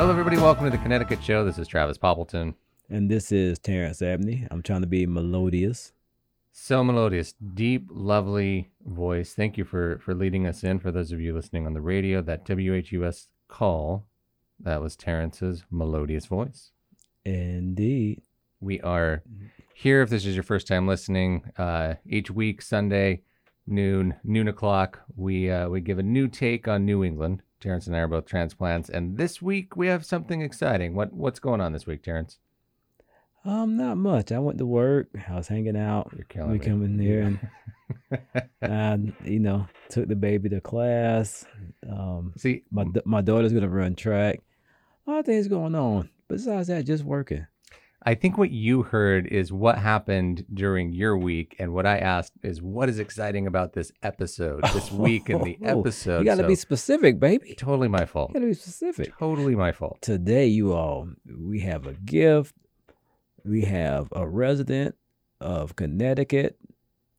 Hello, everybody. Welcome to the Connecticut Show. This is Travis Poppleton. And this is Terrence Abney. I'm trying to be melodious. So melodious, deep, lovely voice. Thank you for for leading us in. For those of you listening on the radio, that WHUS call, that was Terrence's melodious voice. Indeed. We are here. If this is your first time listening, uh, each week Sunday noon noon o'clock, we uh, we give a new take on New England. Terrence and I are both transplants, and this week we have something exciting. What what's going on this week, Terrence? Um, not much. I went to work. I was hanging out. You're killing we me. come in there and I, you know, took the baby to class. Um, See, my my daughter's gonna run track. A lot of things going on. Besides that, just working. I think what you heard is what happened during your week, and what I asked is what is exciting about this episode, this week in the episode. You gotta So, be specific, baby. totally my You fault. gotta be specific. Totally my fault. Today, you all, we have a gift. We have a resident of Connecticut.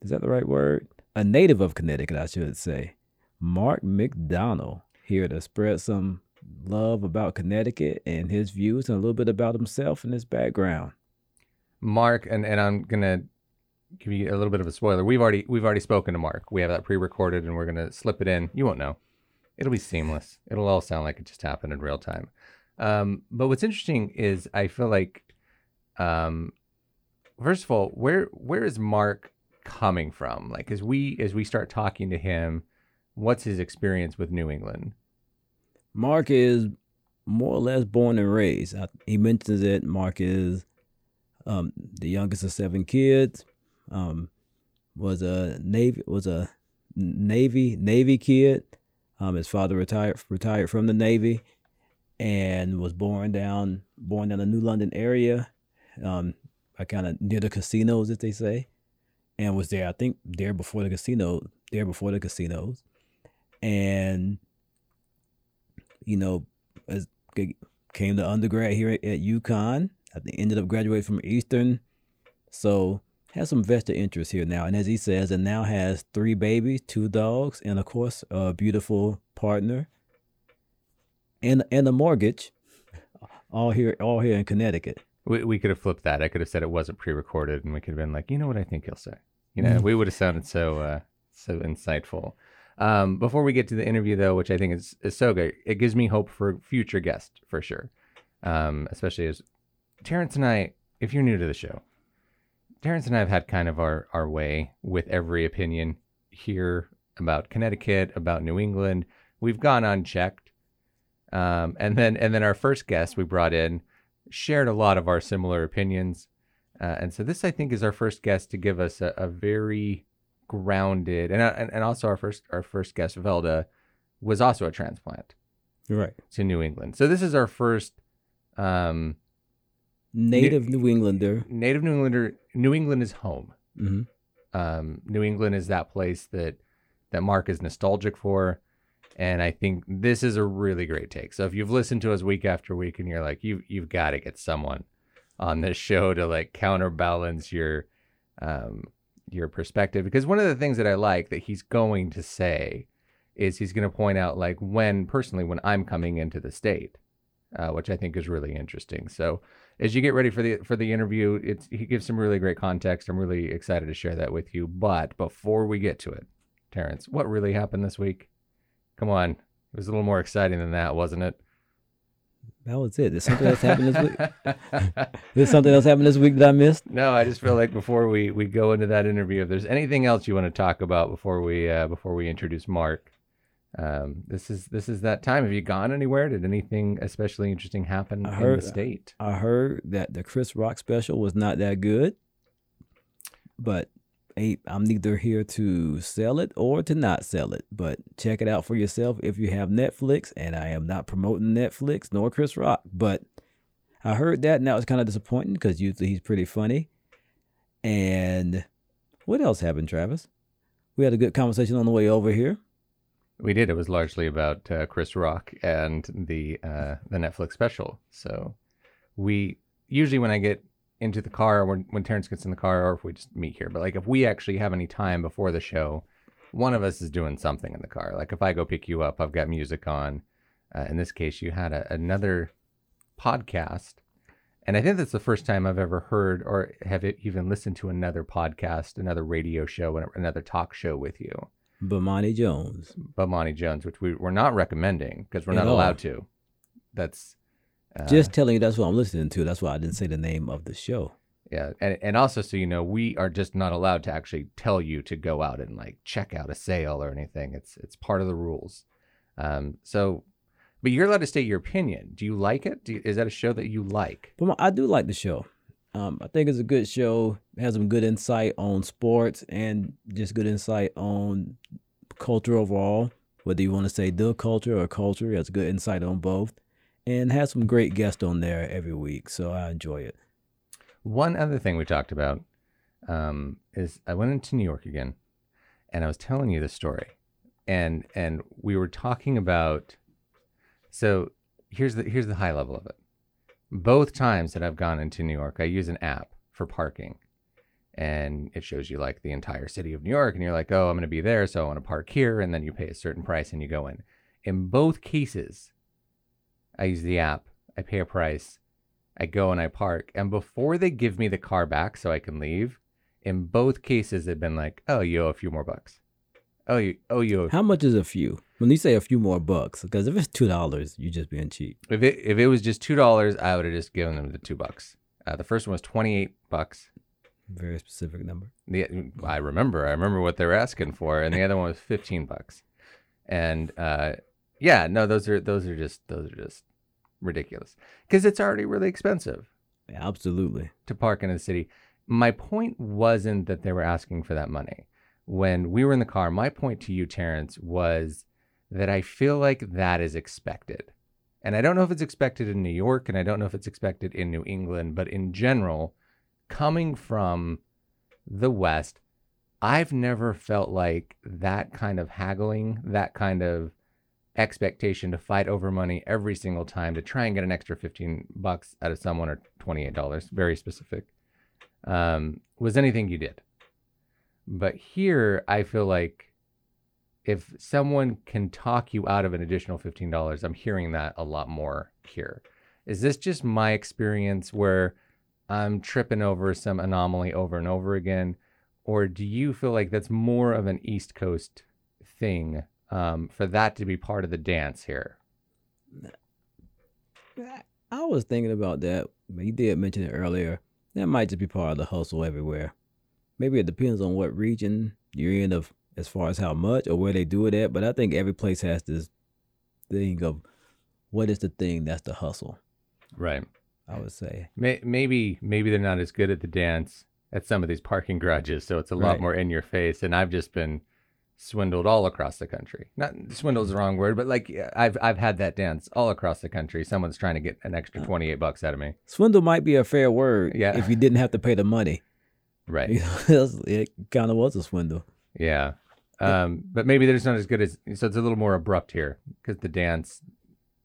Is that the right word? A native of Connecticut, I should say. Mark McDonald here to spread some love about Connecticut and his views and a little bit about himself and his background. Mark, and, and I'm gonna give you a little bit of a spoiler. We've already we've already spoken to Mark. We have that pre-recorded, and we're gonna slip it in. You won't know. It'll be seamless. It'll all sound like it just happened in real time. Um, but what's interesting is I feel like, um, first of all, where where is Mark coming from? Like as we as we start talking to him, what's his experience with New England? Mark is more or less born and raised. I, he mentions it. Mark is um, the youngest of seven kids. Um, was a navy was a navy navy kid. Um, his father retired retired from the navy, and was born down born down the New London area, um, kind of near the casinos, as they say, and was there. I think there before the casino, there before the casinos, and you know, as came to undergrad here at, at UConn. I think ended up graduating from Eastern. So has some vested interest here now. And as he says, and now has three babies, two dogs, and of course a beautiful partner. And and a mortgage. All here all here in Connecticut. We, we could have flipped that. I could have said it wasn't pre-recorded, and we could have been like, you know what I think he'll say. You know, we would have sounded so uh, so insightful. Um, before we get to the interview, though, which I think is, is so good, it gives me hope for future guests for sure. Um, especially as Terrence and I, if you're new to the show, Terrence and I have had kind of our our way with every opinion here about Connecticut, about New England. We've gone unchecked. Um, and then and then our first guest we brought in shared a lot of our similar opinions. Uh, and so this I think is our first guest to give us a, a very grounded and, uh, and and also our first our first guest Velda was also a transplant Right. to New England. So this is our first um, Native New Englander. native New Englander. New England is home. hmm um, New England is that place that that Mark is nostalgic for, and I think this is a really great take. So if you've listened to us week after week and you're like, you you've got to get someone on this show to like counterbalance your um, your perspective, because one of the things that I like that he's going to say is he's going to point out like when personally when I'm coming into the state, uh, which I think is really interesting. So as you get ready for the for the interview, it's he gives some really great context. I'm really excited to share that with you. But before we get to it, Terrence, what really happened this week? Come on, it was a little more exciting than that, wasn't it? That was it. There's something else happened this week. There's something else happened this week that I missed. no, I just feel like before we we go into that interview, if there's anything else you want to talk about before we uh, before we introduce Mark, um, this is this is that time. Have you gone anywhere? Did anything especially interesting happen I in the state? I heard that the Chris Rock special was not that good, but ain't, I'm neither here to sell it or to not sell it. But check it out for yourself if you have Netflix. And I am not promoting Netflix nor Chris Rock, but I heard that and that was kind of disappointing because usually he's pretty funny. And what else happened, Travis? We had a good conversation on the way over here. We did. It was largely about uh, Chris Rock and the uh, the Netflix special. So we usually when I get into the car, when when Terrence gets in the car, or if we just meet here, but like if we actually have any time before the show, one of us is doing something in the car. Like if I go pick you up, I've got music on. Uh, in this case, you had a, another podcast, and I think that's the first time I've ever heard or have even listened to another podcast, another radio show, another talk show with you. Bomani Jones. Bomani Jones, which we, we're not recommending because we're not allowed to. That's uh, just telling you that's what I'm listening to. That's why I didn't say the name of the show. Yeah, and and also so you know, we are just not allowed to actually tell you to go out and like check out a sale or anything. It's it's part of the rules. Um, so, but you're allowed to state your opinion. Do you like it? You, is that a show that you like? But I do like the show. Um, I think it's a good show. It has some good insight on sports and just good insight on culture overall. Whether you want to say the culture or culture, it has good insight on both, and has some great guests on there every week. So I enjoy it. One other thing we talked about um, is I went into New York again, and I was telling you the story, and and we were talking about. So here's the here's the high level of it both times that I've gone into New York, I use an app for parking. And it shows you like the entire city of New York. And you're like, oh, I'm going to be there. So I want to park here. And then you pay a certain price and you go in. In both cases, I use the app, I pay a price, I go and I park. And before they give me the car back so I can leave, in both cases, they've been like, oh, you owe a few more bucks. Oh, you, oh, you. Owe How much is a few? When you say a few more bucks, because if it's two dollars, you're just being cheap. If it if it was just two dollars, I would have just given them the two bucks. Uh, the first one was twenty eight bucks. Very specific number. The I remember. I remember what they were asking for, and the other one was fifteen bucks. And uh, yeah, no, those are those are just those are just ridiculous because it's already really expensive. Yeah, absolutely. To park in the city. My point wasn't that they were asking for that money. When we were in the car, my point to you, Terrence, was that I feel like that is expected. And I don't know if it's expected in New York and I don't know if it's expected in New England, but in general, coming from the West, I've never felt like that kind of haggling, that kind of expectation to fight over money every single time to try and get an extra 15 bucks out of someone or $28, very specific, um, was anything you did. But here, I feel like if someone can talk you out of an additional $15, I'm hearing that a lot more here. Is this just my experience where I'm tripping over some anomaly over and over again? Or do you feel like that's more of an East Coast thing um, for that to be part of the dance here? I was thinking about that. You did mention it earlier. That might just be part of the hustle everywhere. Maybe it depends on what region you're in of as far as how much or where they do it at, but I think every place has this thing of what is the thing that's the hustle. Right. I would say. Maybe maybe they're not as good at the dance at some of these parking garages, so it's a lot right. more in your face. And I've just been swindled all across the country. Not swindle is the wrong word, but like I've I've had that dance all across the country. Someone's trying to get an extra uh, twenty eight bucks out of me. Swindle might be a fair word. Yeah. If you didn't have to pay the money. Right. it kind of was a swindle. Yeah. Um, but maybe they're just not as good as so it's a little more abrupt here because the dance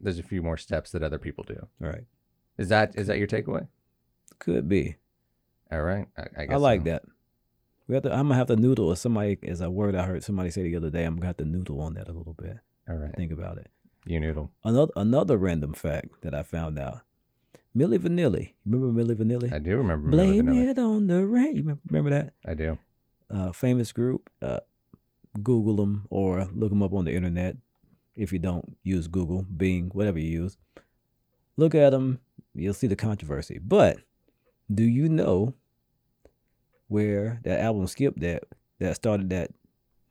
there's a few more steps that other people do. All right. Is that is that your takeaway? Could be. All right. I, I, I like that. We have to, I'm gonna have to noodle. As somebody, is a word I heard somebody say the other day, I'm gonna have to noodle on that a little bit. All right. Think about it. You noodle. Another another random fact that I found out. Milli Vanilli. Remember Milli Vanilli? I do remember. Blame it on the rain. You remember, remember that? I do. Uh, famous group. Uh, Google them or look them up on the internet. If you don't use Google, Bing, whatever you use, look at them. You'll see the controversy. But do you know where that album skipped that that started that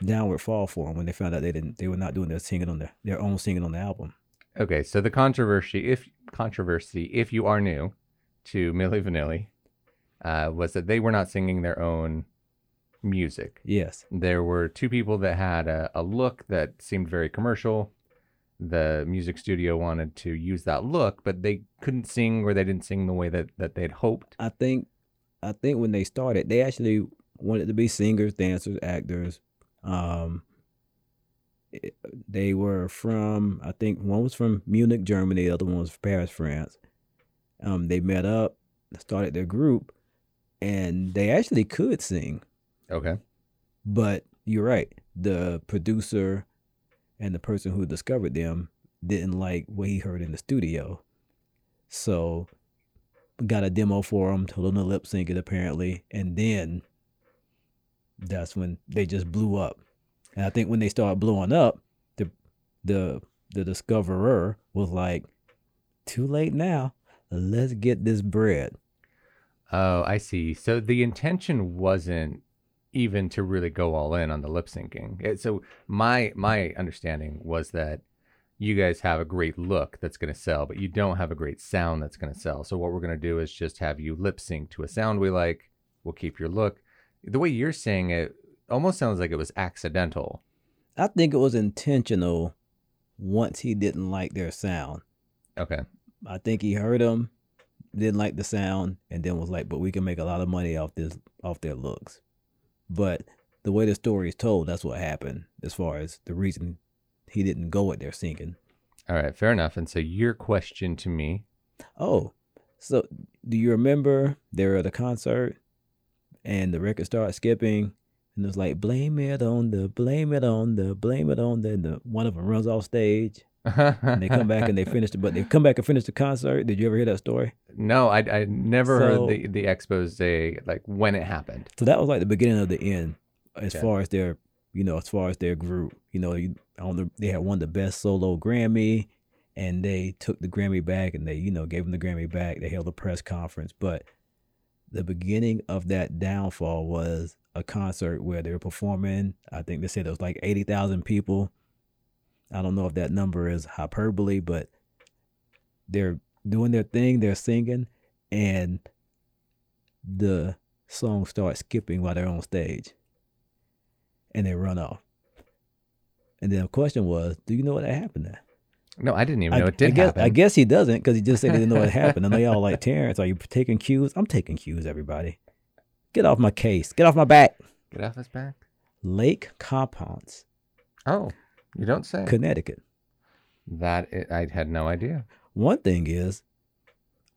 downward fall for them when they found out they didn't they were not doing their singing on their their own singing on the album. Okay, so the controversy, if controversy, if you are new to Milli Vanilli, uh, was that they were not singing their own music. Yes. There were two people that had a, a look that seemed very commercial. The music studio wanted to use that look, but they couldn't sing or they didn't sing the way that, that they'd hoped. I think I think when they started, they actually wanted to be singers, dancers, actors. Um, it- they were from I think one was from Munich, Germany, the other one was from Paris, France. Um, they met up, started their group, and they actually could sing. Okay. But you're right. The producer and the person who discovered them didn't like what he heard in the studio. So got a demo for him, told him to lip sync it apparently, and then that's when they just blew up. And I think when they started blowing up, the the the discoverer was like, Too late now. Let's get this bread. Oh, I see. So the intention wasn't even to really go all in on the lip syncing. So my my understanding was that you guys have a great look that's going to sell, but you don't have a great sound that's going to sell. So what we're going to do is just have you lip sync to a sound we like. We'll keep your look. The way you're saying it almost sounds like it was accidental. I think it was intentional once he didn't like their sound. Okay. I think he heard them, didn't like the sound, and then was like, "But we can make a lot of money off this, off their looks." But the way the story is told, that's what happened. As far as the reason he didn't go with their singing. All right, fair enough. And so your question to me, Oh, so do you remember they were at a concert, and the record started skipping, and it was like, "Blame it on the, blame it on the, blame it on the." And the one of them runs off stage, and they come back and they finish it, but they come back and finish the concert. Did you ever hear that story? no, I I never So- heard the the expose like when it happened. So that was like the beginning of the end, as Okay. far as their, you know, as far as their group. You know, you, on the they had won the best solo Grammy, and they took the Grammy back, and they, you know, gave them the Grammy back. They held a press conference, but the beginning of that downfall was a concert where they were performing. I think they said it was like eighty thousand people. I don't know if that number is hyperbole, but they're doing their thing. They're singing, and the song starts skipping while they're on stage and they run off. And then the question was, do you know what that happened there? No, I didn't even I, know it did I guess, happen. I guess he doesn't because he just said he didn't know what happened. I know y'all like Terrence. Are you taking cues? I'm taking cues, everybody. Get off my case. Get off my back. Get off his back. Lake Compounce, Oh, you don't say. Connecticut. That i I had no idea. One thing is,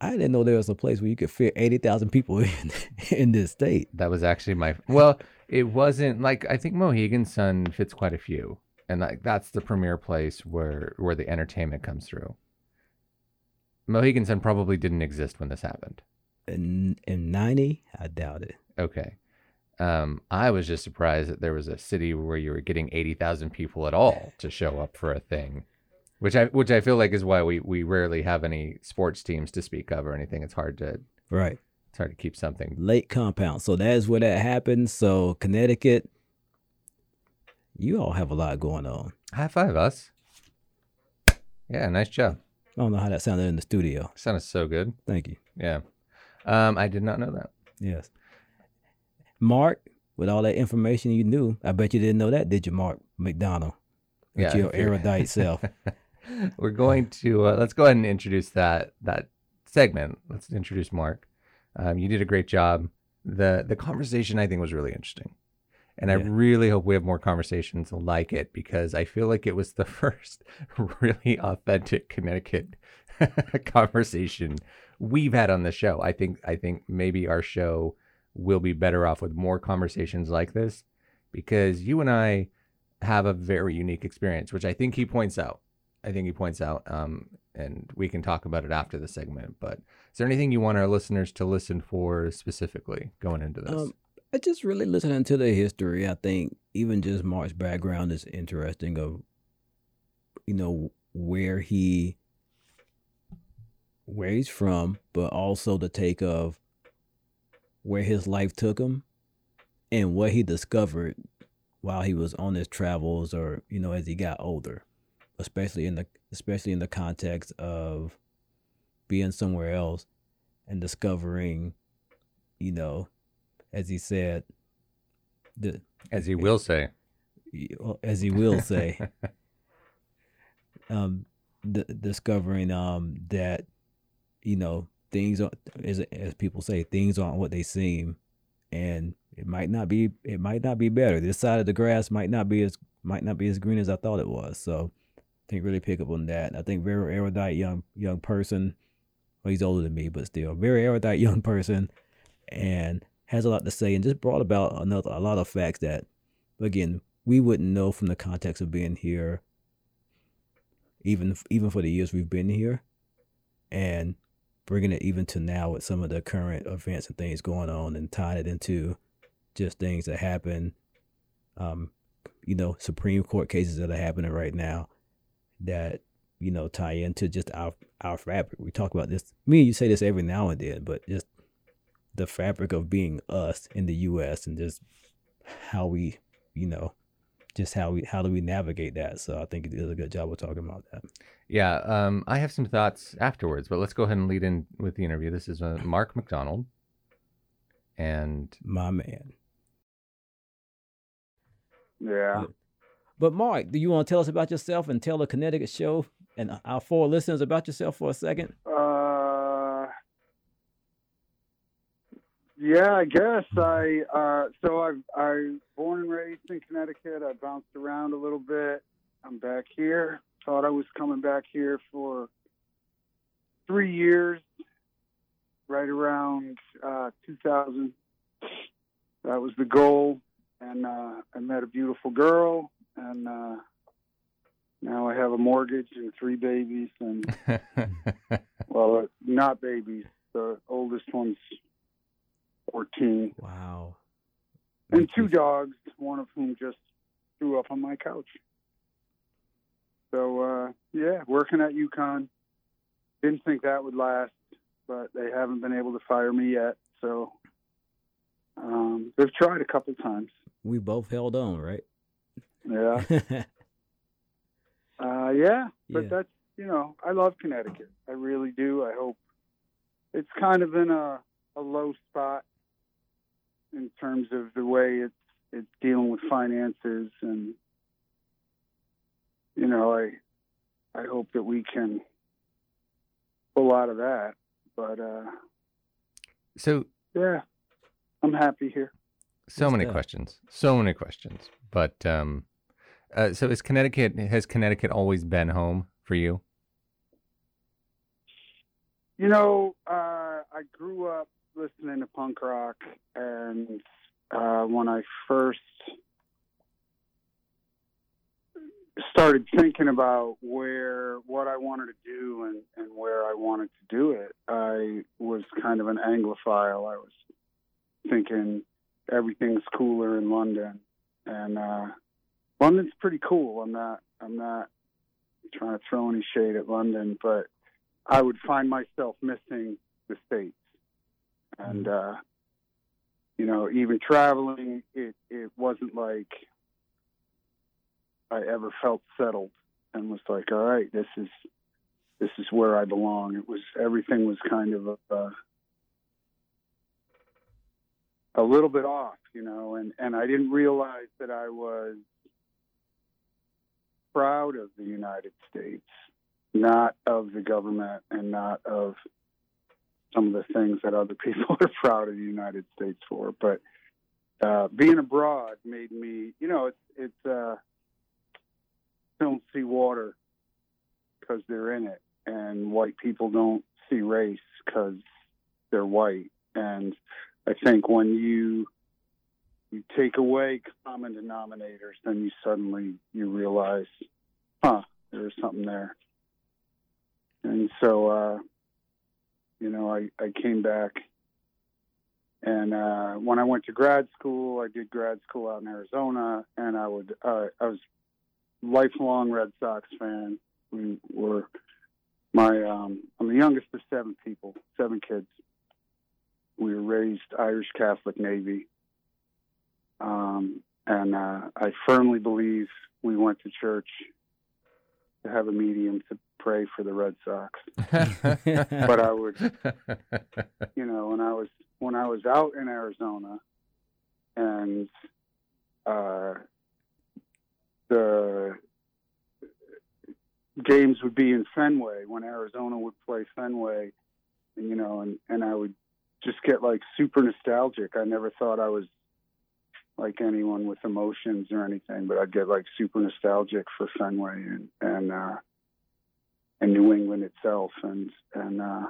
I didn't know there was a place where you could fit 80,000 people in, in this state. That was actually my well. It wasn't like I think Mohegan Sun fits quite a few, and like that's the premier place where where the entertainment comes through. Mohegan Sun probably didn't exist when this happened. In, in 90, I doubt it. Okay. Um, I was just surprised that there was a city where you were getting eighty thousand people at all to show up for a thing, which I which I feel like is why we we rarely have any sports teams to speak of or anything. It's hard to Right. it's hard to keep something. Lake Compounce. So that is where that happened. So Connecticut, you all have a lot going on. High five us. Yeah, nice job. I don't know how that sounded in the studio. Sounded so good. Thank you. Yeah. Um, I did not know that. Yes. Mark, with all that information you knew, I bet you didn't know that, did you, Mark McDonald? With Yeah, your erudite self. We're going to uh, let's go ahead and introduce that that segment. Let's introduce Mark. Um, you did a great job. the The conversation I think was really interesting, and I really hope we have more conversations like it because I feel like it was the first really authentic Connecticut conversation we've had on the show. I think I think maybe our show will be better off with more conversations like this because you and I have a very unique experience, which I think he points out. I think he points out, um, and we can talk about it after the segment. But is there anything you want our listeners to listen for specifically going into this? Um, I just really listening to the history. I think even just Mark's background is interesting of, you know, where he, where he's from, but also the take of where his life took him, and what he discovered while he was on his travels, or you know, as he got older, especially in the especially in the context of being somewhere else and discovering, you know, as he said, the As he will say, as he will say, um, d- discovering um that, you know, things are as as people say, things aren't what they seem, and it might not be it might not be better. This side of the grass might not be as might not be as green as I thought it was. So I think really pick up on that. I think very erudite young young person. Well, he's older than me, but still very erudite young person, and has a lot to say, and just brought about another a lot of facts that, again, we wouldn't know from the context of being here. Even even for the years we've been here, and bringing it even to now with some of the current events and things going on, and tying it into just things that happen um, you know, Supreme Court cases that are happening right now that, you know, tie into just our our fabric. We talk about this. Me and you say this every now and then, but just the fabric of being us in the US and just how we, you know, just how we how do we navigate that. So I think it did a good job of talking about that. Yeah, um, I have some thoughts afterwards, but let's go ahead and lead in with the interview. This is uh, Mark McDonald, and my man. Yeah. But Mark, do you want to tell us about yourself and tell the Connecticut show and our four listeners about yourself for a second? Uh, yeah, I guess I. Uh, so I I born and raised in Connecticut. I bounced around a little bit. I'm back here. Thought I was coming back here for three years, right around uh, 2000. That was the goal and uh, I met a beautiful girl, and uh, now I have a mortgage and three babies, and well, not babies. The oldest one's fourteen. Wow. And two dogs, one of whom just threw up on my couch. So uh, yeah, working at UConn. Didn't think that would last, but they haven't been able to fire me yet. So um, they've tried a couple times we both held on, right? Yeah. uh, yeah, but yeah. that's you know, I love Connecticut. I really do. I hope it's kind of in a a low spot in terms of the way it's it's dealing with finances and you know, I I hope that we can pull out of that. But uh so yeah, I'm happy here. So many questions. So many questions. But um, uh, so is Connecticut? Has Connecticut always been home for you? You know, uh, I grew up listening to punk rock, and uh, when I first started thinking about where what I wanted to do and, and where I wanted to do it, I was kind of an Anglophile. I was thinking everything's cooler in London, and uh, London's pretty cool. I'm not I'm not trying to throw any shade at London, but I would find myself missing the states, and uh, you know, even traveling, it it wasn't like I ever felt settled and was like, all right, this is this is where I belong. It was everything was kind of a, a a little bit off, you know, and, and I didn't realize that I was proud of the United States, not of the government and not of some of the things that other people are proud of the United States for. But uh, being abroad made me, you know, it's, it's, uh, don't see water because they're in it, and white people don't see race because they're white. And I think when you you take away common denominators, then you suddenly you realize, huh, there's something there. And so, uh, you know, I, I came back, and uh, when I went to grad school, I did grad school out in Arizona, and I would uh, I was lifelong Red Sox fan. We were my um, I'm the youngest of seven people, seven kids we were raised Irish Catholic Navy. Um, and uh, I firmly believe we went to church to have a medium to pray for the Red Sox. but I would, you know, when I was when I was out in Arizona, and uh, the games would be in Fenway when Arizona would play Fenway, and you know, and and I would just get like super nostalgic. I never thought I was like anyone with emotions or anything, but I'd get like super nostalgic for Fenway and and uh, and New England itself, and and uh,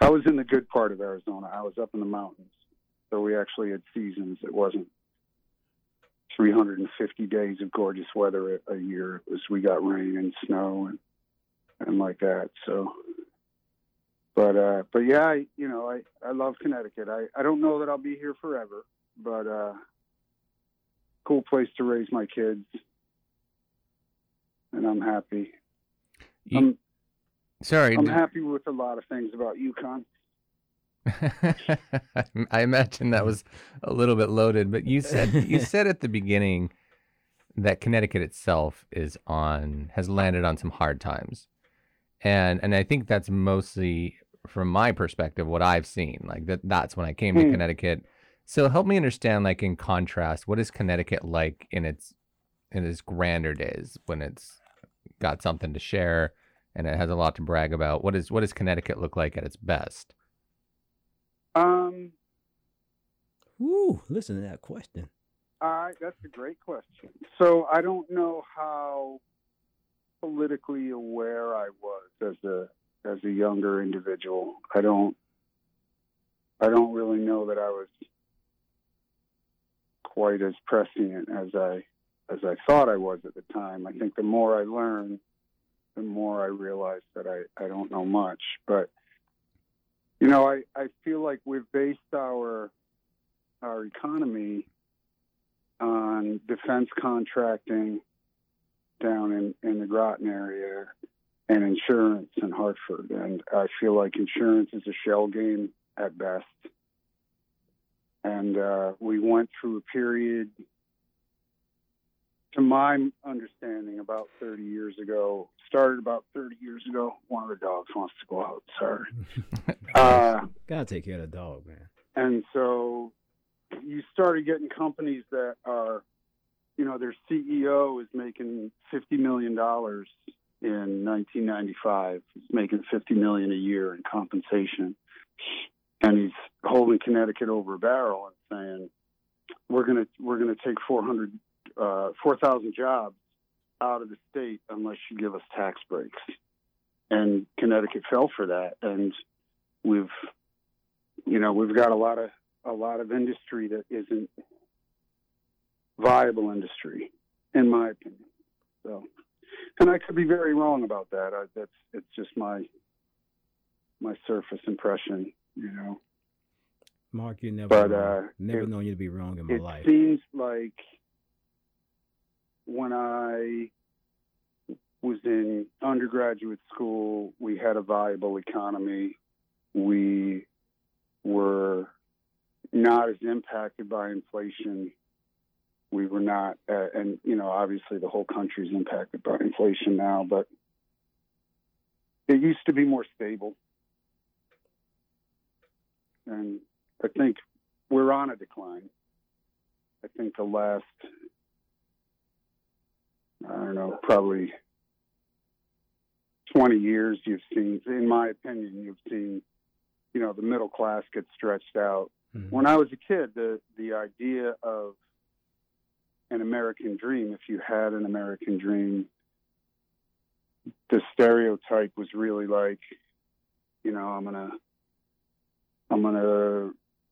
I was in the good part of Arizona. I was up in the mountains, so we actually had seasons. It wasn't 350 days of gorgeous weather a, year. It was we got rain and snow and and like that. So, but uh, but yeah, I, you know, I I love Connecticut. I I don't know that I'll be here forever, but uh, cool place to raise my kids, and I'm happy. You- I'm Sorry, I'm happy with a lot of things about UConn. I imagine that was a little bit loaded, but you said you said at the beginning that Connecticut itself is on has landed on some hard times, and and I think that's mostly from my perspective what I've seen. Like that that's when I came to Hmm. Connecticut. So help me understand, like in contrast, what is Connecticut like in its in its grander days when it's got something to share and it has a lot to brag about. What is what does Connecticut look like at its best? Um, Ooh, Listen to that question. I that's a great question. So I don't know how politically aware I was as a as a younger individual. I don't I don't really know that I was quite as prescient as I as I thought I was at the time. I think the more I learn, the more I realize that I, I don't know much. But you know, I, I feel like we've based our our economy on defense contracting down in, in the Groton area and insurance in Hartford. And I feel like insurance is a shell game at best. And uh, we went through a period, to my understanding, about 30 years ago, started about 30 years ago. One of the dogs wants to go out, sorry. Uh, Gotta take care of the dog, man. and so you started getting companies that are, you know, their CEO is making fifty million dollars in 1995. He's making fifty million a year in compensation, and he's holding Connecticut over a barrel and saying, "We're gonna we're gonna take 400, uh, 4,000 jobs out of the state unless you give us tax breaks." And Connecticut fell for that, and we've you know we've got a lot of a lot of industry that isn't viable industry in my opinion. So and i could be very wrong about that. I, that's it's just my my surface impression you know Mark, you never, But, uh, never it- known you to be wrong in my it life. It seems like when i was in undergraduate school we had a viable economy we were not as impacted by inflation. We were not, uh, and you know, obviously the whole country's impacted by inflation now, but it used to be more stable. And I think we're on a decline. I think the last, I don't know, probably 20 years you've seen, in my opinion, you've seen, you know, the middle class get stretched out Mhm. when I was a kid, the the idea of an American dream, if you had an American dream, the stereotype was really like, you know, I'm gonna I'm gonna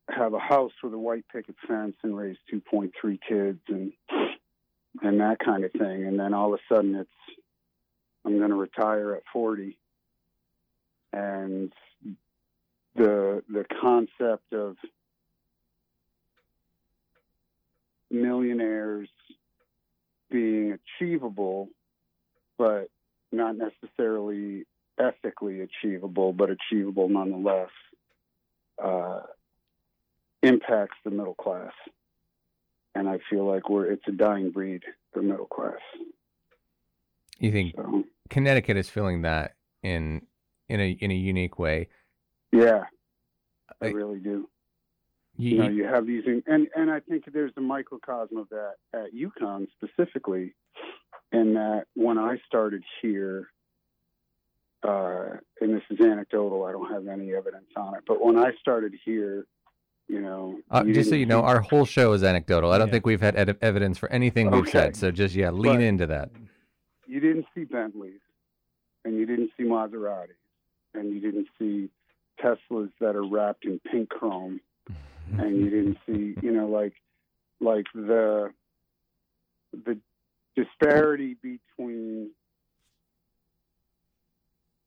have a house with a white picket fence and raise 2.3 kids and and that kind of thing, and then all of a sudden it's I'm gonna retire at 40, and the the concept of millionaires being achievable, but not necessarily ethically achievable, but achievable nonetheless, uh, impacts the middle class. And I feel like we're it's a dying breed, the middle class. You think So Connecticut is feeling that in in a in a unique way? yeah, I I- really do. You, you know, you- have these, and and I think there's a microcosm of that at UConn specifically, in that when I started here, uh, and this is anecdotal, I don't have any evidence on it, but when I started here, You know, Uh, you just so you know, our whole show is anecdotal. I don't Yeah. think we've had ed- evidence for anything we've Okay. said. So just yeah, lean But- into that. you didn't see Bentleys, and you didn't see Maseratis, and you didn't see Teslas that are wrapped in pink chrome, and you didn't see, you know, like like the the disparity between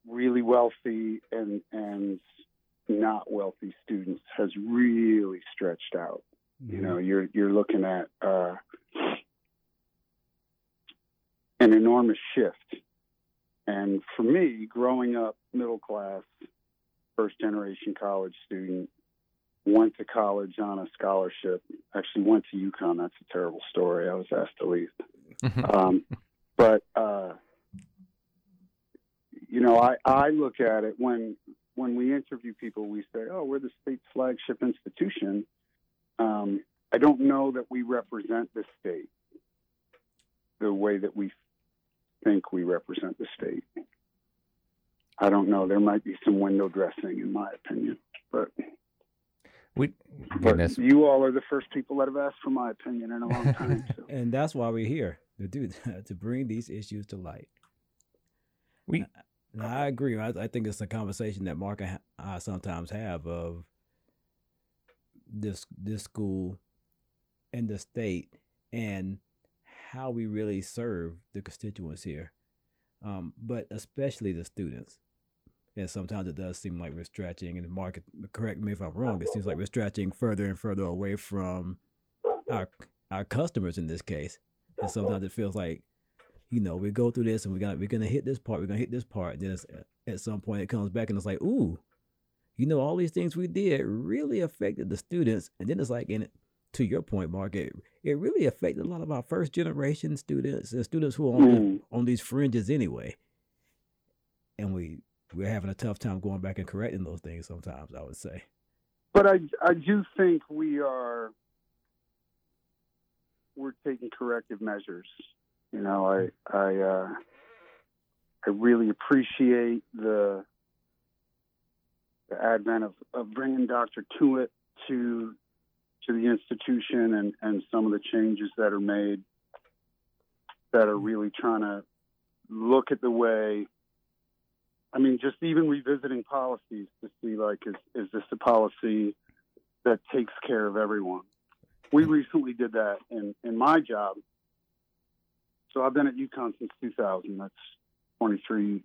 really wealthy and and not wealthy students has really stretched out. You know, you're you're looking at uh, an enormous shift. And for me, growing up middle class, first generation college student, went to college on a scholarship. Actually, went to UConn. That's a terrible story. I was asked to leave. Um, but uh, you know, I, I look at it when when we interview people, we say, "Oh, we're the state's flagship institution." Um, I don't know that we represent the state the way that we think we represent the state. I don't know. There might be some window dressing, in my opinion, but we but goodness. you all are the first people that have asked for my opinion in a long time. So. and that's why we're here to do to bring these issues to light. We And I agree. I, I think it's a conversation that Mark and I sometimes have of this this school and the state and how we really serve the constituents here, um, but especially the students. And sometimes it does seem like we're stretching. And Mark, correct me if I'm wrong. It seems like we're stretching further and further away from our our customers in this case. And sometimes it feels like you know, we go through this and we're gonna we're gonna hit this part, we're gonna hit this part, and then it's, at some point it comes back and it's like, ooh, you know, all these things we did really affected the students, and then it's like, and to your point, Mark, it, it really affected a lot of our first generation students and students who are on, Mm. on these fringes anyway, and we we're having a tough time going back and correcting those things sometimes. I would say. But I I do think we are we're taking corrective measures. You know, I I uh, I really appreciate the the advent of, of bringing Dr. Tuitt to to the institution and, and some of the changes that are made that are really trying to look at the way I mean, just even revisiting policies to see like is is this a policy that takes care of everyone? We recently did that in in my job. So I've been at UConn since 2000. That's 23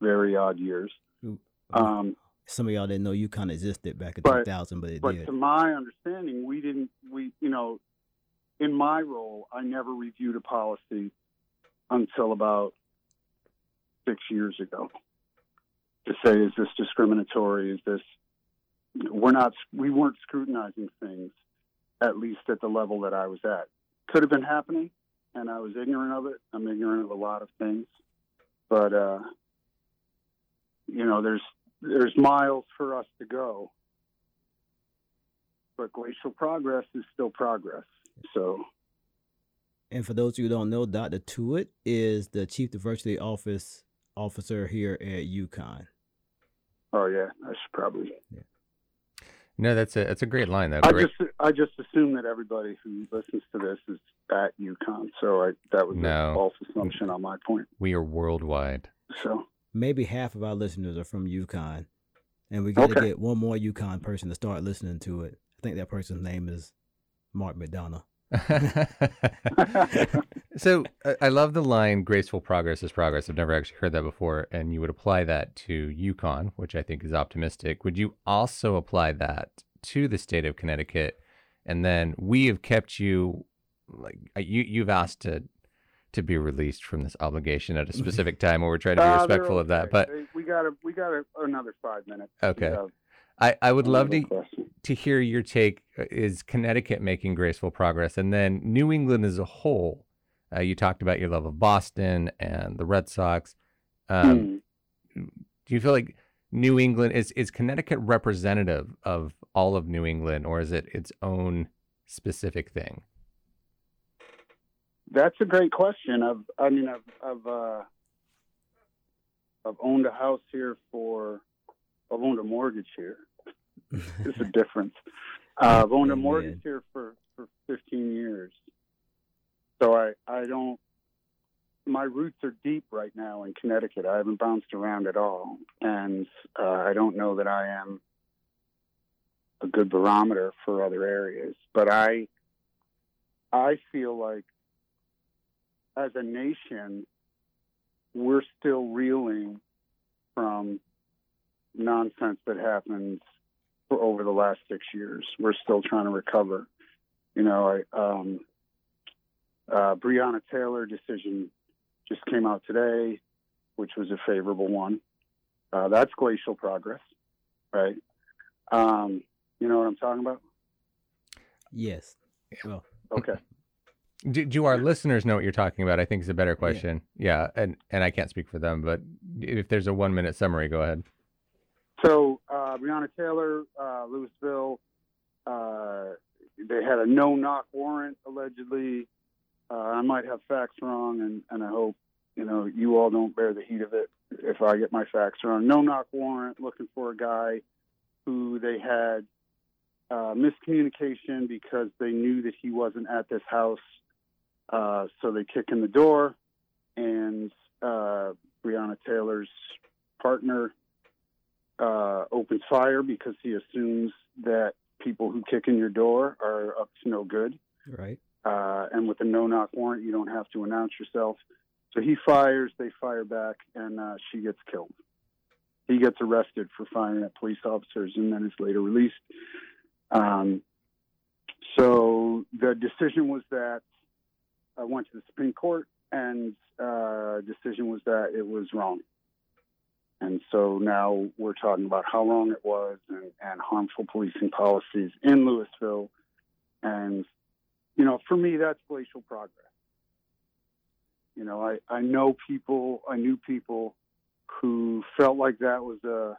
very odd years. Um, Some of y'all didn't know UConn existed back in But- 2000, but it but did. to my understanding, we didn't. We you know, in my role, I never reviewed a policy until about six years ago to say is this discriminatory? Is this we're not we weren't scrutinizing things at least at the level that I was at. Could have been happening, and I was ignorant of it. I'm ignorant of a lot of things, but uh, you know, there's there's miles for us to go. But glacial progress is still progress. So And for those of you who don't know, Dr. Tuitt is the Chief Diversity Office officer here at UConn. Oh yeah, I should probably. No, that's a that's a great line though. I Great. just I just assume that everybody who listens to this is at UConn, so I, that was No. a false assumption on my point. we are worldwide. So Maybe half of our listeners are from UConn. And we got to Okay. get one more UConn person to start listening to it. I think that person's name is Mark McDonald. so I- love the line "graceful progress is progress." I've never actually heard that before, and you would apply that to UConn, which I think is optimistic. Would you also apply that to the state of Connecticut? And then we have kept you, like uh, you, you've asked to to be released from this obligation at a specific time, where we're trying to be Uh, respectful of that. But we got a, we got a, another five minutes. Okay. I, I would love to question. to hear your take. uh, Is Connecticut making graceful progress? And then New England as a whole. Uh, you talked about your love of Boston and the Red Sox. Um, Hmm. Do you feel like New England is is Connecticut representative of all of New England, or is it its own specific thing? That's a great question. I've, I mean, I've, I've, uh, I've owned a house here for, I've owned a mortgage here. There's a difference. Uh, I've owned a mortgage here for, for 15 years. So I, I don't, my roots are deep right now in Connecticut. I haven't bounced around at all. And uh, I don't know that I am a good barometer for other areas. But I, I feel like as a nation, we're still reeling from nonsense that happened for over the last six years. We're still trying to recover. You know, I, um, uh, Breonna Taylor decision just came out today, which was a favorable one. Uh, that's glacial progress, right? Um, you know what I'm talking about? Yes. Well, Okay. Do, do our listeners know what you're talking about? I think is a better question. Yeah. and and I can't speak for them, but if there's a one minute summary, go ahead. So uh, Breonna Taylor, uh, Louisville, uh, they had a no knock warrant allegedly. Uh, I might have facts wrong, and, and I hope you know you all don't bear the heat of it if I get my facts wrong. No knock warrant looking for a guy who they had uh, miscommunication because they knew that he wasn't at this house. Uh, so they kick in the door, and uh, Breonna Taylor's partner uh, opens fire because he assumes that people who kick in your door are up to no good. right. Uh, and with a no knock warrant, you don't have to announce yourself. So he fires, they fire back, and uh, she gets killed. He gets arrested for firing at police officers and then is later released. Um, so the decision was that I went to the Supreme Court, and uh, decision was that it was wrong. And so now we're talking about how wrong it was and, and harmful policing policies in Louisville. And, you know, for me, that's glacial progress. You know, I, I know people, I knew people who felt like that was a,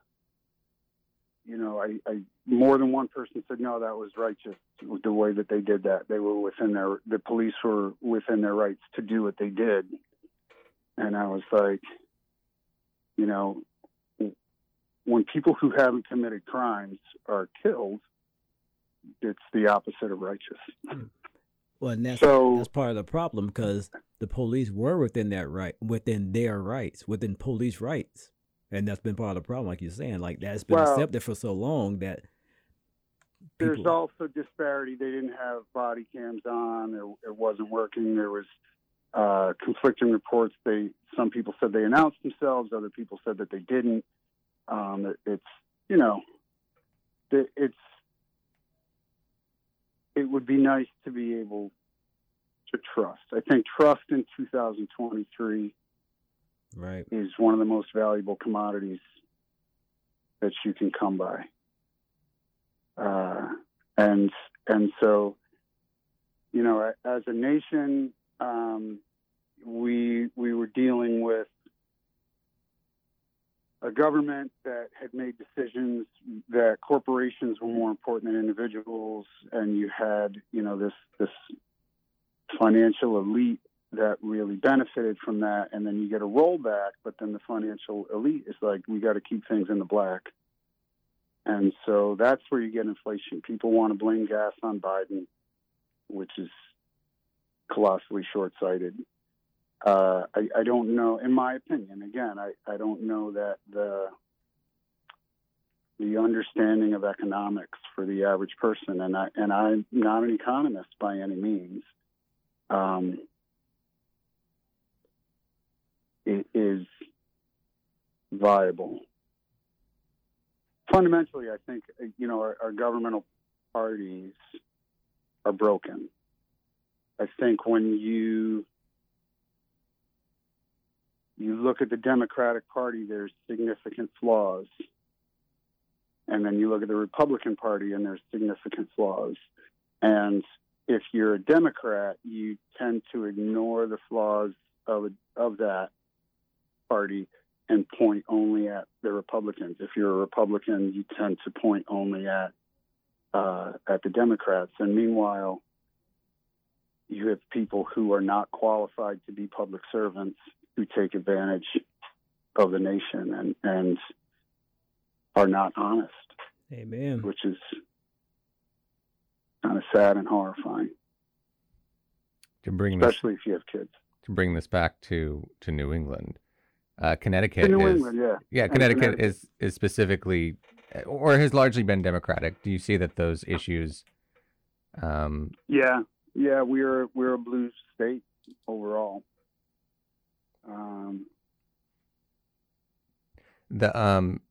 you know, I, I more than one person said no, that was righteous the way that they did that. They were within their, the police were within their rights to do what they did. And I was like, you know, when people who haven't committed crimes are killed, it's the opposite of righteous. Well, and that's So- that's part of the problem because the police were within that right, within their rights, within police rights, and that's been part of the problem, like you're saying. Like that's been Well- accepted for so long that There's also disparity. They didn't have body cams on. It, it wasn't working. There was uh, conflicting reports. They some people said they announced themselves. Other people said that they didn't. Um, it, it's you know, it, it's it would be nice to be able to trust. I think trust in 2023 right, is one of the most valuable commodities that you can come by. Uh, and and so, you know, as a nation, um, we we were dealing with a government that had made decisions that corporations were more important than individuals, and you had you know this this financial elite that really benefited from that, and then you get a rollback. But then the financial elite is like, we got to keep things in the black, and so that's where you get inflation. People want to blame gas on Biden, which is colossally short-sighted. Uh, I, I don't know, in my opinion, again, I, I don't know that the the understanding of economics for the average person, and I and I'm not an economist by any means. Um, is viable. Fundamentally, I think you know our, our governmental parties are broken. I think when you you look at the Democratic Party, there's significant flaws, and then you look at the Republican Party, and there's significant flaws. And if you're a Democrat, you tend to ignore the flaws of of that party and point only at the Republicans. If you're a Republican, you tend to point only at uh, at the Democrats. And meanwhile, you have people who are not qualified to be public servants who take advantage of the nation and and are not honest, Amen. which is kind of sad and horrifying, To bring this especially if you have kids. to bring this back to to New England, uh, Connecticut New is England, yeah. yeah Connecticut, Connecticut. is is specifically or has largely been Democratic. Do you see that those issues? Um, Yeah, yeah, we're we're a blue state overall. Um, the um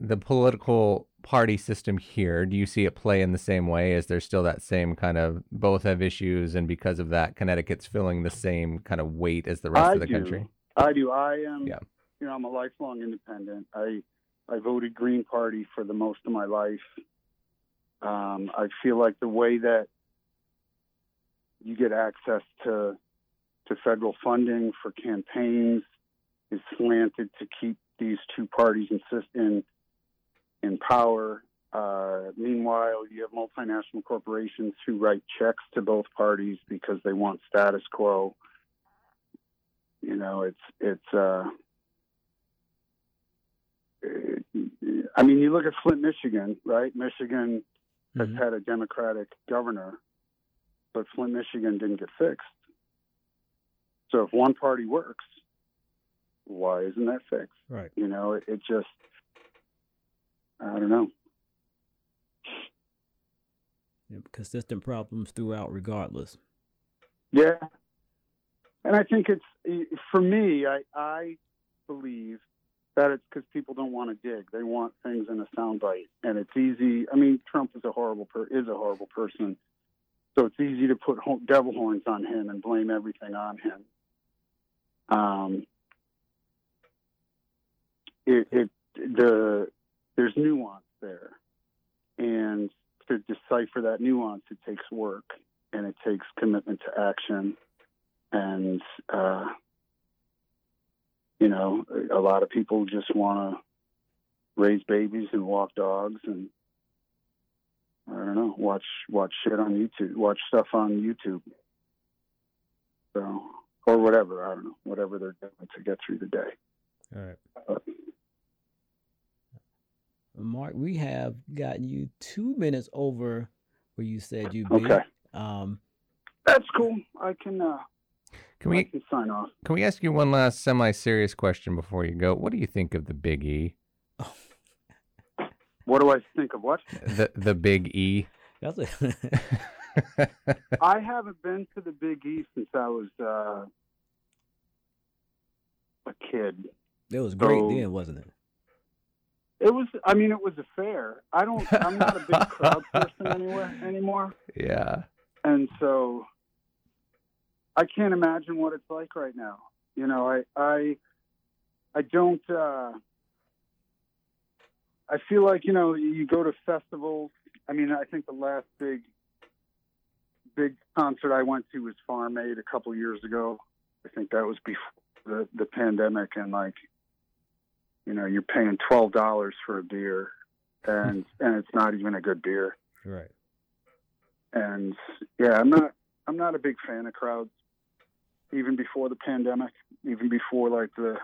the political party system here do you see it play in the same way is there still that same kind of both have issues and because of that connecticut's filling the same kind of weight as the rest I of the do. country I do. I am. Yeah. You know, I'm a lifelong independent. I I voted Green Party for the most of my life. Um, I feel like the way that you get access to to federal funding for campaigns is slanted to keep these two parties insist in in power. Uh, meanwhile, you have multinational corporations who write checks to both parties because they want status quo. You know, it's it's. Uh, I mean, you look at Flint, Michigan, right? Michigan has Mhm. had a Democratic governor, but Flint, Michigan didn't get fixed. So if one party works, why isn't that fixed? Right. You know, it, it just, I don't know. Yeah, consistent problems throughout, regardless. Yeah. And I think it's, for me, I, I believe that it's because people don't want to dig. They want things in a soundbite. And it's easy. I mean, Trump is a horrible, per, is a horrible person. So it's easy to put devil horns on him and blame everything on him. Um, it, it, the, there's nuance there. And to decipher that nuance, it takes work and it takes commitment to action. And, uh, you know, a lot of people just want to raise babies and walk dogs and I don't know, watch watch shit on YouTube, watch stuff on YouTube. So, or whatever, I don't know, whatever they're doing to get through the day. All right. Uh, Mark, we have gotten you two minutes over where you said you'd be. Okay, Um, that's cool. I can uh, can we can sign off. can we ask you one last semi-serious question before you go what do you think of the big e What do I think of what? the the big e that's a, I haven't been to the Big East since I was uh, a kid. it was great So- then, wasn't it? It was. I mean, it was a fair. I don't. I'm not a big crowd person anywhere anymore, yeah and so I can't imagine what it's like right now. You know, I I I don't. Uh, I feel like you know you go to festivals. I mean, I think the last big big concert I went to was Farm Aid a couple years ago. I think that was before the the pandemic, and like you know, you're paying twelve dollars for a beer, and and it's not even a good beer. Right. And yeah, I'm not I'm not a big fan of crowds. Even before the pandemic, even before like the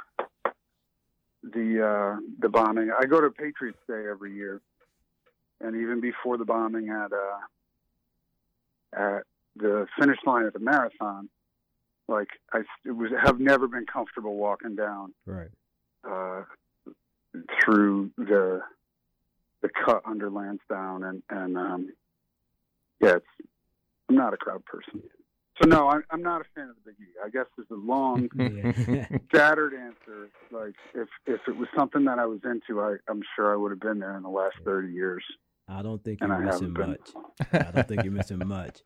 the uh, the bombing, I go to Patriots Day every year, and even before the bombing at uh, at the finish line of the marathon, like I it was have never been comfortable walking down Right. uh, through the the cut under Lansdowne, and and um, yeah, it's, I'm not a crowd person. So no, I'm, I'm not a fan of the Big E. I guess is a long, Yeah. scattered answer. Like if if it was something that I was into, I I'm sure I would have been there in the last 30 years, I don't think and you're I missing much. I don't think you're missing much.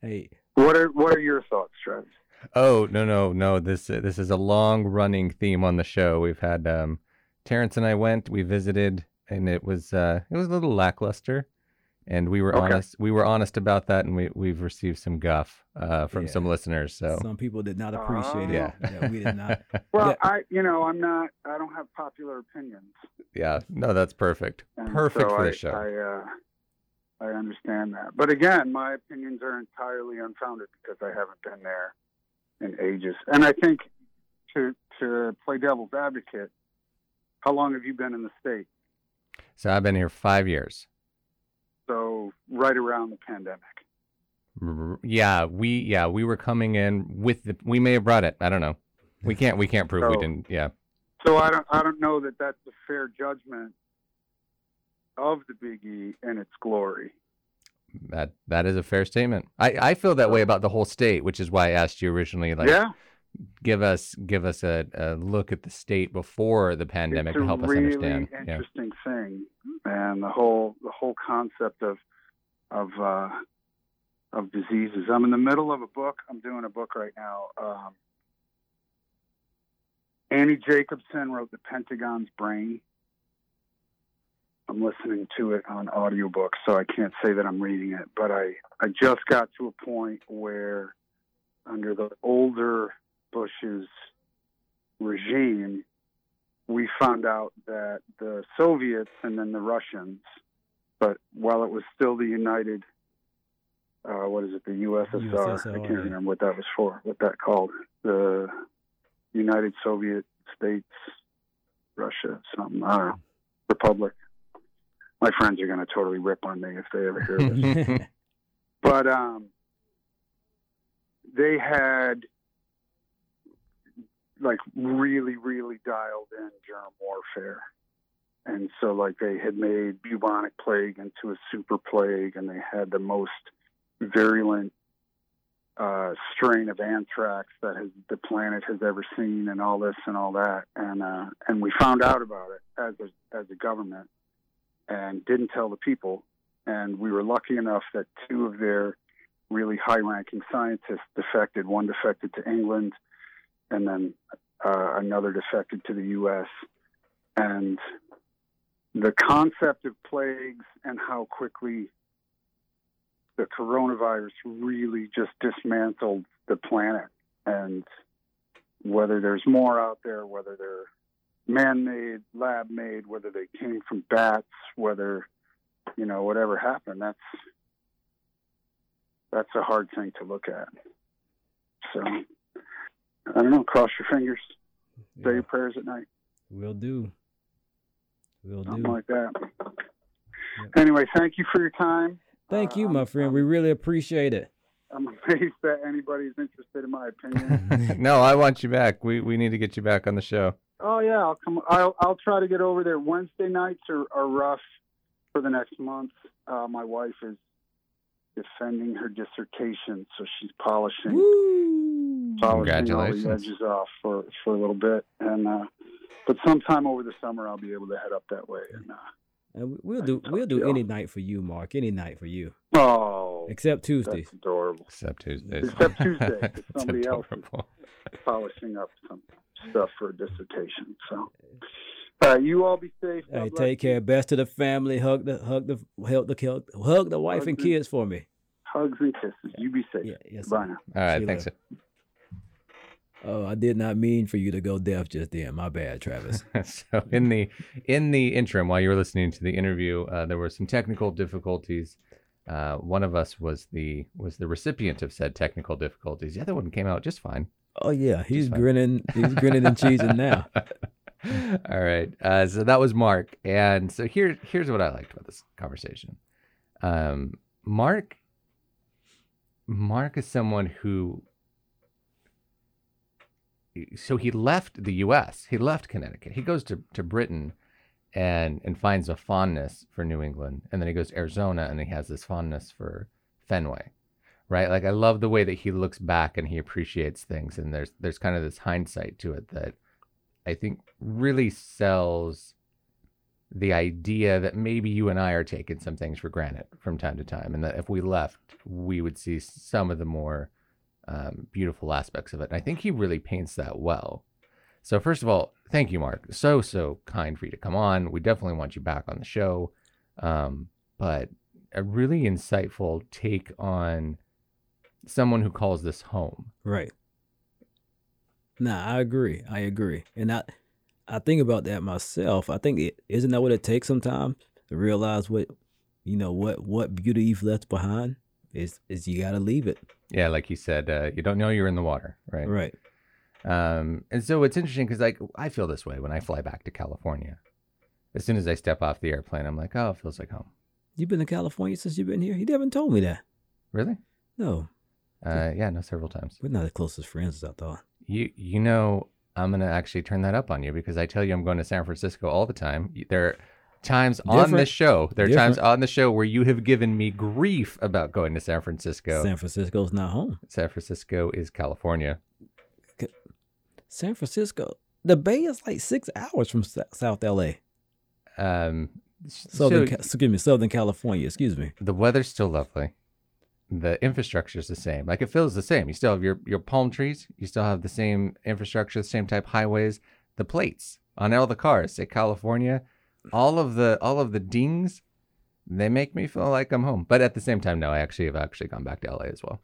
Hey, What are what are your thoughts, Travis? Oh no no no! This uh, this is a long running theme on the show. We've had um, Terrence and I went. We visited, and it was uh, it was a little lackluster, and we were Okay. honest. We were honest about that, and we we've received some guff uh, from Yeah. some listeners. So some people did not appreciate it. yeah, that we did not. Well, Yeah. I you know I'm not I don't have popular opinions. Yeah. No, that's perfect. And Perfect so for I, the show. I, uh, I understand that, but again, my opinions are entirely unfounded because I haven't been there in ages. And I think to to play devil's advocate, how long have you been in the state? So I've been here five years. So right around the pandemic. Yeah, we yeah we were coming in with the. We may have brought it. I don't know. We can't we can't prove we didn't. Yeah. So I don't I don't know that that's a fair judgment of the Big E and its glory. That that is a fair statement. I, I feel that way about the whole state, which is why I asked you originally. Like, yeah, give us give us a, a look at the state before the pandemic to help us really understand. Yeah. interesting thing, and the whole the whole concept of of uh, of diseases. I'm in the middle of a book. I'm doing a book right now. Um, Annie Jacobsen wrote The Pentagon's Brain. I'm listening to it on audiobook, so I can't say that I'm reading it, but I, I just got to a point where, under the older Bush's regime, we found out that the Soviets and then the Russians, but while it was still the United, uh, what is it, the USSR? I can't remember what that was for, what that called. The United Soviet States, Russia, something, I don't know, Republic. My friends are going to totally rip on me if they ever hear this but um, they had like really, really dialed in germ warfare, and so like they had made bubonic plague into a super plague, and they had the most virulent uh, strain of anthrax that has, the planet has ever seen, and all this and all that, and uh, and we found out about it as a as a government, and didn't tell the people, and we were lucky enough that two of their really high-ranking scientists defected. One defected to England, and then uh, another defected to the U.S. And the concept of plagues and how quickly the coronavirus really just dismantled the planet, and whether there's more out there, whether they're man-made, lab-made, whether they came from bats, whether you know whatever happened. That's that's a hard thing to look at. So I don't know. Cross your fingers. Say your prayers at night. will do. Will do. Something like that. Anyway, thank you for your time. Thank you, my I'm- friend. We really appreciate it. I'm amazed that anybody's interested in my opinion. no, I want you back. We we need to get you back on the show. oh yeah, I'll come. I'll I'll try to get over there. Wednesday nights are, are rough for the next month. Uh, my wife is defending her dissertation, so she's polishing Woo! polishing all the edges off for for a little bit. And uh, but sometime over the summer, I'll be able to head up that way. And uh, And we- we'll do we'll do any night for you, Mark. Any night for you, oh, except Tuesdays. that's adorable. Except Tuesdays. Except Tuesday, 'cause It's somebody else adorable. polishing up some stuff for a dissertation. So, uh, you all be safe. God Hey, bless take you. care. Best to the family. Hug the hug the hug the hug, hug the wife and Hug the- kids for me. Hugs and kisses. You be safe. Yeah, yes. Bye now. All right, See thanks. Oh, I did not mean for you to go deaf just then. My bad, Travis. so in the in the interim, while you were listening to the interview, uh, there were some technical difficulties. Uh, one of us was the was the recipient of said technical difficulties. The other one came out just fine. Oh yeah, he's grinning. He's grinning and cheesing now. All right. Uh, so that was Mark, and so here here's what I liked about this conversation. Um, Mark. Mark is someone who. So he left the U.S. He left Connecticut. He goes to, to Britain, and and finds a fondness for New England, and then he goes to Arizona, and he has this fondness for Fenway, right? Like I love the way that he looks back and he appreciates things, and there's there's kind of this hindsight to it that I think really sells the idea that maybe you and I are taking some things for granted from time to time, and that if we left, we would see some of the more um, beautiful aspects of it. And I think he really paints that well. So first of all, thank you, Mark. So so kind for you to come on. We definitely want you back on the show. Um, but a really insightful take on someone who calls this home. Right. Nah, I agree. I agree. And I I think about that myself. I think it isn't that what it takes sometimes to realize what you know, what what beauty you've left behind is is you gotta leave it. Yeah, like you said, uh, you don't know you're in the water, right? Right. Um, and so it's interesting because like I feel this way when I fly back to California. As soon as I step off the airplane, I'm like, oh, it feels like home. You've been to California since you've been here? He never told me that. Really? No, Uh, yeah, no, several times. we're not the closest friends as I thought. You you know I'm gonna actually turn that up on you because I tell you I'm going to San Francisco all the time. There times on the show. There are times on the show where you have given me grief about going to San Francisco. San Francisco is not home. San Francisco is California. San Francisco, the Bay is like six hours from South LA. Um, Southern, so excuse me, Southern California. Excuse me. the weather's still lovely. The infrastructure is the same. Like it feels the same. You still have your, your palm trees. You still have the same infrastructure, the same type highways. The plates on all the cars say California. All of the all of the dings, they make me feel like I'm home. But at the same time, no, I actually have actually gone back to LA as well.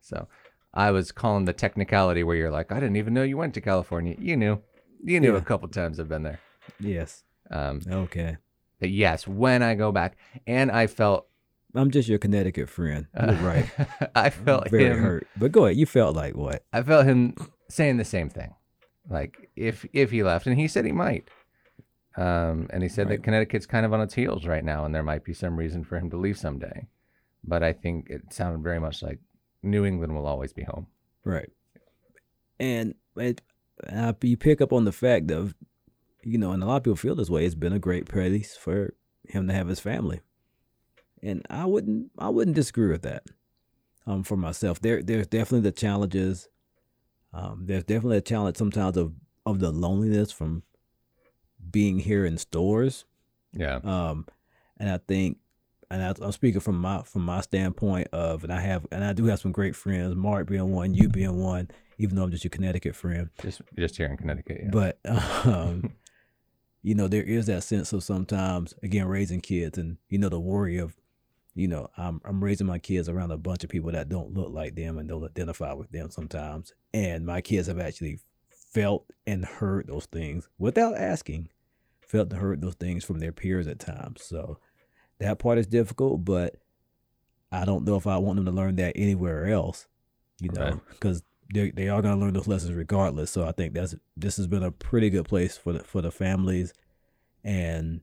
So I was calling the technicality where you're like, I didn't even know you went to California. You knew. You knew Yeah. a couple times I've been there. Yes. Um, Okay. but yes, when I go back, and I felt I'm just your Connecticut friend. You're right. I felt Very him. hurt. But go ahead. You felt like what? I felt him saying the same thing, like if if he left, and he said he might. Um, and he said Right. that Connecticut's kind of on its heels right now, and there might be some reason for him to leave someday. But I think it sounded very much like New England will always be home. Right. And it, uh, you pick up on the fact of, you know, and a lot of people feel this way. It's been a great place for him to have his family, and I wouldn't, I wouldn't disagree with that. Um, for myself, there, there's definitely the challenges. Um, there's definitely a challenge sometimes of of the loneliness from being here in Storrs. Yeah, Um, and I think, and I, I'm speaking from my from my standpoint of, and I have, and I do have some great friends, Mark being one, you being one, even though I'm just your Connecticut friend. just just here in Connecticut. Yeah. But um, you know, there is that sense of sometimes, again, raising kids, and you know, the worry of, you know, I'm I'm raising my kids around a bunch of people that don't look like them and don't identify with them sometimes, and my kids have actually felt and heard those things without asking, felt and heard those things from their peers at times. So that part is difficult, but I don't know if I want them to learn that anywhere else, you know, Right. because they they are going to learn those lessons regardless. So I think that's this has been a pretty good place for the for the families, and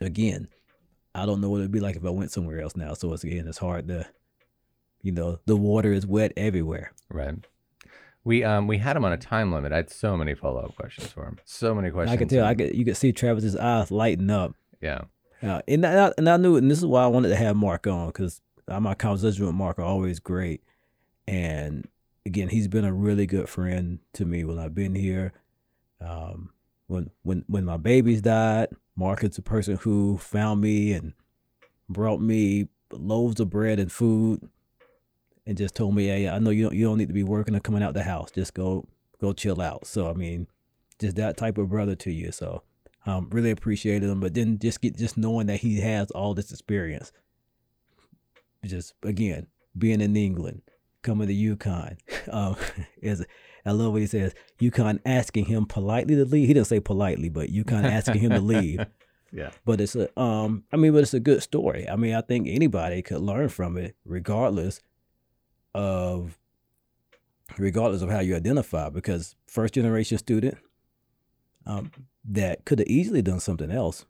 again, I don't know what it'd be like if I went somewhere else now. So it's again, it's hard to, you know, the water is wet everywhere. right. We um we had him on a time limit. I had so many follow up questions for him. So many questions. I can tell. I could you could see Travis's eyes lighting up. yeah. Uh, and I, and I knew, and this is why I wanted to have Mark on because my conversations with Mark are always great. And again, he's been a really good friend to me when I've been here. Um, when when when my babies died, Mark is the person who found me and brought me loaves of bread and food, and just told me, "Hey, I know you don't you don't need to be working or coming out the house. Just go go chill out." So I mean, just that type of brother to you. So um, really appreciated him. But then just get just knowing that he has all this experience. Just again, being in England, coming to UConn, um, is I love what he says. UConn asking him politely to leave. He didn't say politely, but UConn asking him to leave. Yeah. But it's a um, I mean, but it's a good story. I mean, I think anybody could learn from it, regardless of regardless of how you identify. Because first generation student, um, that could have easily done something else.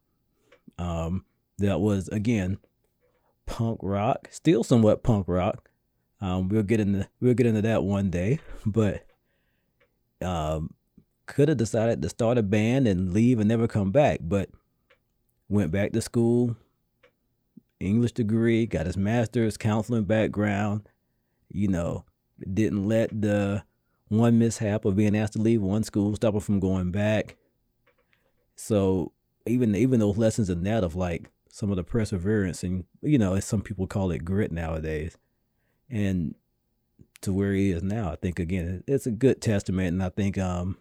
Um, that was again punk rock, still somewhat punk rock. Um, we'll get into we'll get into that one day, but um, could have decided to start a band and leave and never come back, but went back to school, English degree, got his master's, counseling background. You know, didn't let the one mishap of being asked to leave one school stop her from going back. So even even those lessons in that of like some of the perseverance and you know, as some people call it grit nowadays, and to where he is now, I think again it's a good testament, and I think um,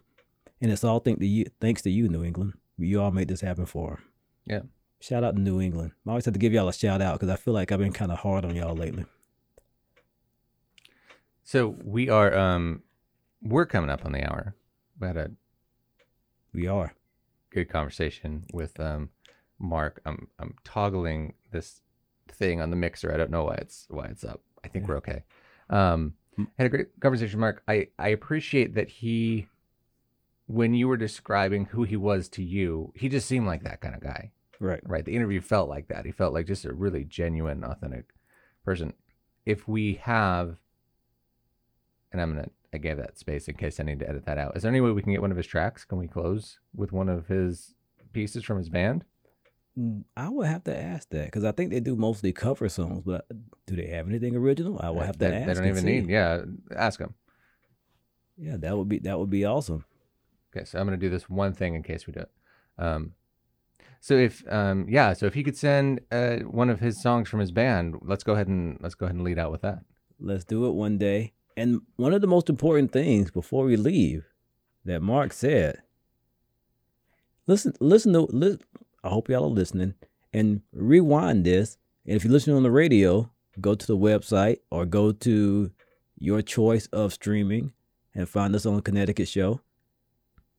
and it's all thanks to you, thanks to you, New England. You all made this happen for him. Yeah. Shout out to New England. I always have to give y'all a shout out because I feel like I've been kind of hard on y'all lately. So we are um we're coming up on the hour. We had a We are. good conversation with um Mark. I'm I'm toggling this thing on the mixer. I don't know why it's why it's up. I think Yeah. we're okay. Um had a great conversation, Mark. I I appreciate that he when you were describing who he was to you, he just seemed like that kind of guy. Right. right? The interview felt like that. He felt like just a really genuine, authentic person. If we have, and I'm gonna, I gave that space in case I need to edit that out. Is there any way we can get one of his tracks? Can we close with one of his pieces from his band? Mm, I would have to ask that because I think they do mostly cover songs, but do they have anything original? I will have to they, ask. they don't even see. need. Yeah, ask him. Yeah, that would be that would be awesome. Okay, so I'm gonna do this one thing in case we do it. Um, so if um, yeah, so if he could send uh, one of his songs from his band, let's go ahead and let's go ahead and lead out with that. Let's do it one day. And one of the most important things before we leave that Mark said, listen, listen to, li- I hope y'all are listening and rewind this. And if you're listening on the radio, go to the website or go to your choice of streaming and find us on Connecticut Show.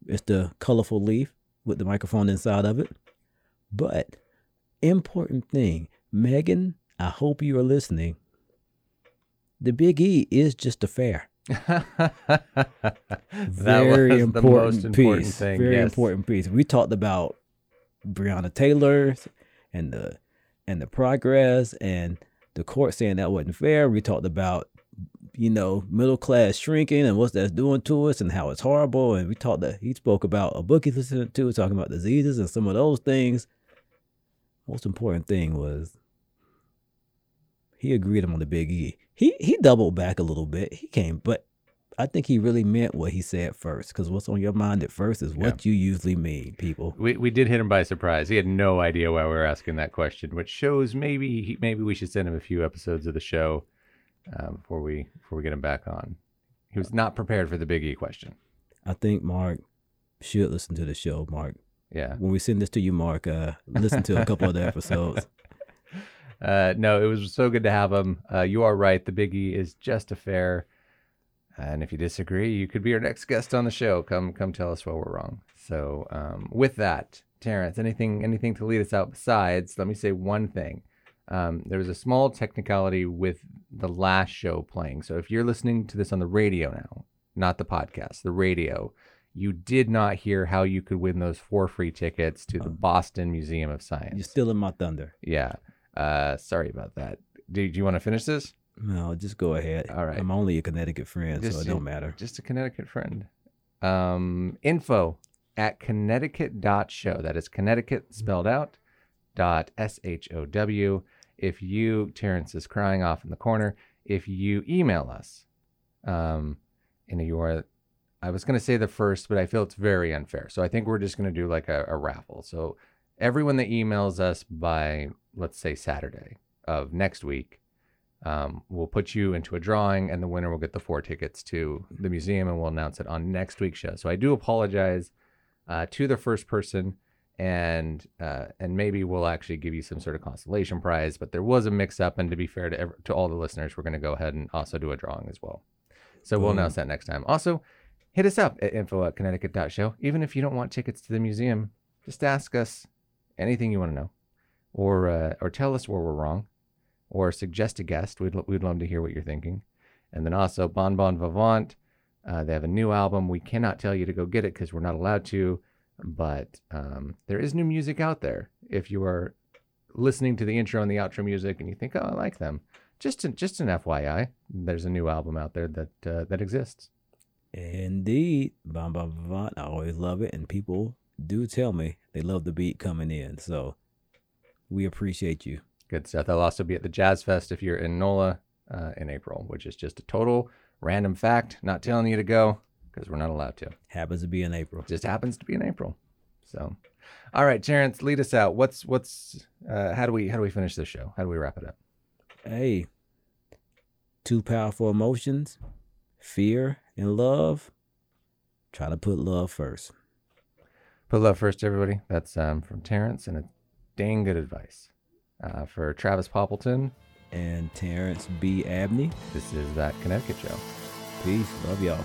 It's the colorful leaf with the microphone inside of it. But important thing, Megan, I hope you are listening. The Big E is just a fair. that Very was important the most important piece. thing. Very yes. important piece. We talked about Breonna Taylor and the and the progress and the court saying that wasn't fair. We talked about you know middle class shrinking and what that's doing to us and how it's horrible. And we talked that he spoke about a book he's listening to talking about diseases and some of those things. Most important thing was he agreed on the Big E. He he doubled back a little bit. He came, but I think he really meant what he said first. Because what's on your mind at first is what you usually mean, people. We we did hit him by surprise. He had no idea why we were asking that question, which shows maybe he, maybe we should send him a few episodes of the show uh, before we before we get him back on. He was not prepared for the Big E question. I think Mark should listen to the show. Mark, Yeah. when we send this to you, Mark, uh, listen to a couple of the episodes. Uh, no, it was so good to have him. Uh, you are right. The Biggie is just a fair. And if you disagree, you could be our next guest on the show. Come, come, tell us why we're wrong. So, um, with that, Terrence, anything, anything to lead us out besides? Let me say one thing. Um, there was a small technicality with the last show playing. So, if you're listening to this on the radio now, not the podcast, the radio, you did not hear how you could win those four free tickets to the Boston Museum of Science. You're stealing my thunder. Yeah. Uh, sorry about that. Do, do you want to finish this? No, just go ahead. All right. I'm only a Connecticut friend, so it don't matter. Just a Connecticut friend. Um, info at connecticut.show. That is Connecticut spelled out dot S H O W. If you, Terrence is crying off in the corner, if you email us, um, and you are, I was going to say the first, but I feel it's very unfair. So I think we're just going to do like a, a raffle. So everyone that emails us by, let's say, Saturday of next week, um, we'll put you into a drawing, and the winner will get the four tickets to the museum, and we'll announce it on next week's show. So I do apologize uh, to the first person, and uh, and maybe we'll actually give you some sort of consolation prize. But there was a mix-up, and to be fair to ev- to all the listeners, we're going to go ahead and also do a drawing as well. So we'll announce that next time. Also, hit us up at info at connecticut.show. Even if you don't want tickets to the museum, just ask us anything you want to know, or uh, or tell us where we're wrong or suggest a guest. We'd, we'd love to hear what you're thinking. And then also Bon Bon Vivant. Uh, they have a new album. We cannot tell you to go get it because we're not allowed to, but um, there is new music out there. If you are listening to the intro and the outro music and you think, oh, I like them, just an, just an FYI, there's a new album out there that uh, that exists. Indeed. Bon Bon Vivant. I always love it. And people do tell me they love the beat coming in. So we appreciate you. Good stuff. They'll also be at the Jazz Fest if you're in NOLA uh, in April, which is just a total random fact. Not telling you to go because we're not allowed to. Happens to be in April. just happens to be in April. So, all right, Terrence, lead us out. What's what's uh, how do we how do we finish this show? How do we wrap it up? Hey, two powerful emotions fear and love. Try to put love first. Put love first, everybody. That's um, from Terrence, and it's dang good advice. Uh, for Travis Poppleton, And Terrence B. Abney. this is that Connecticut show. Peace. Love y'all.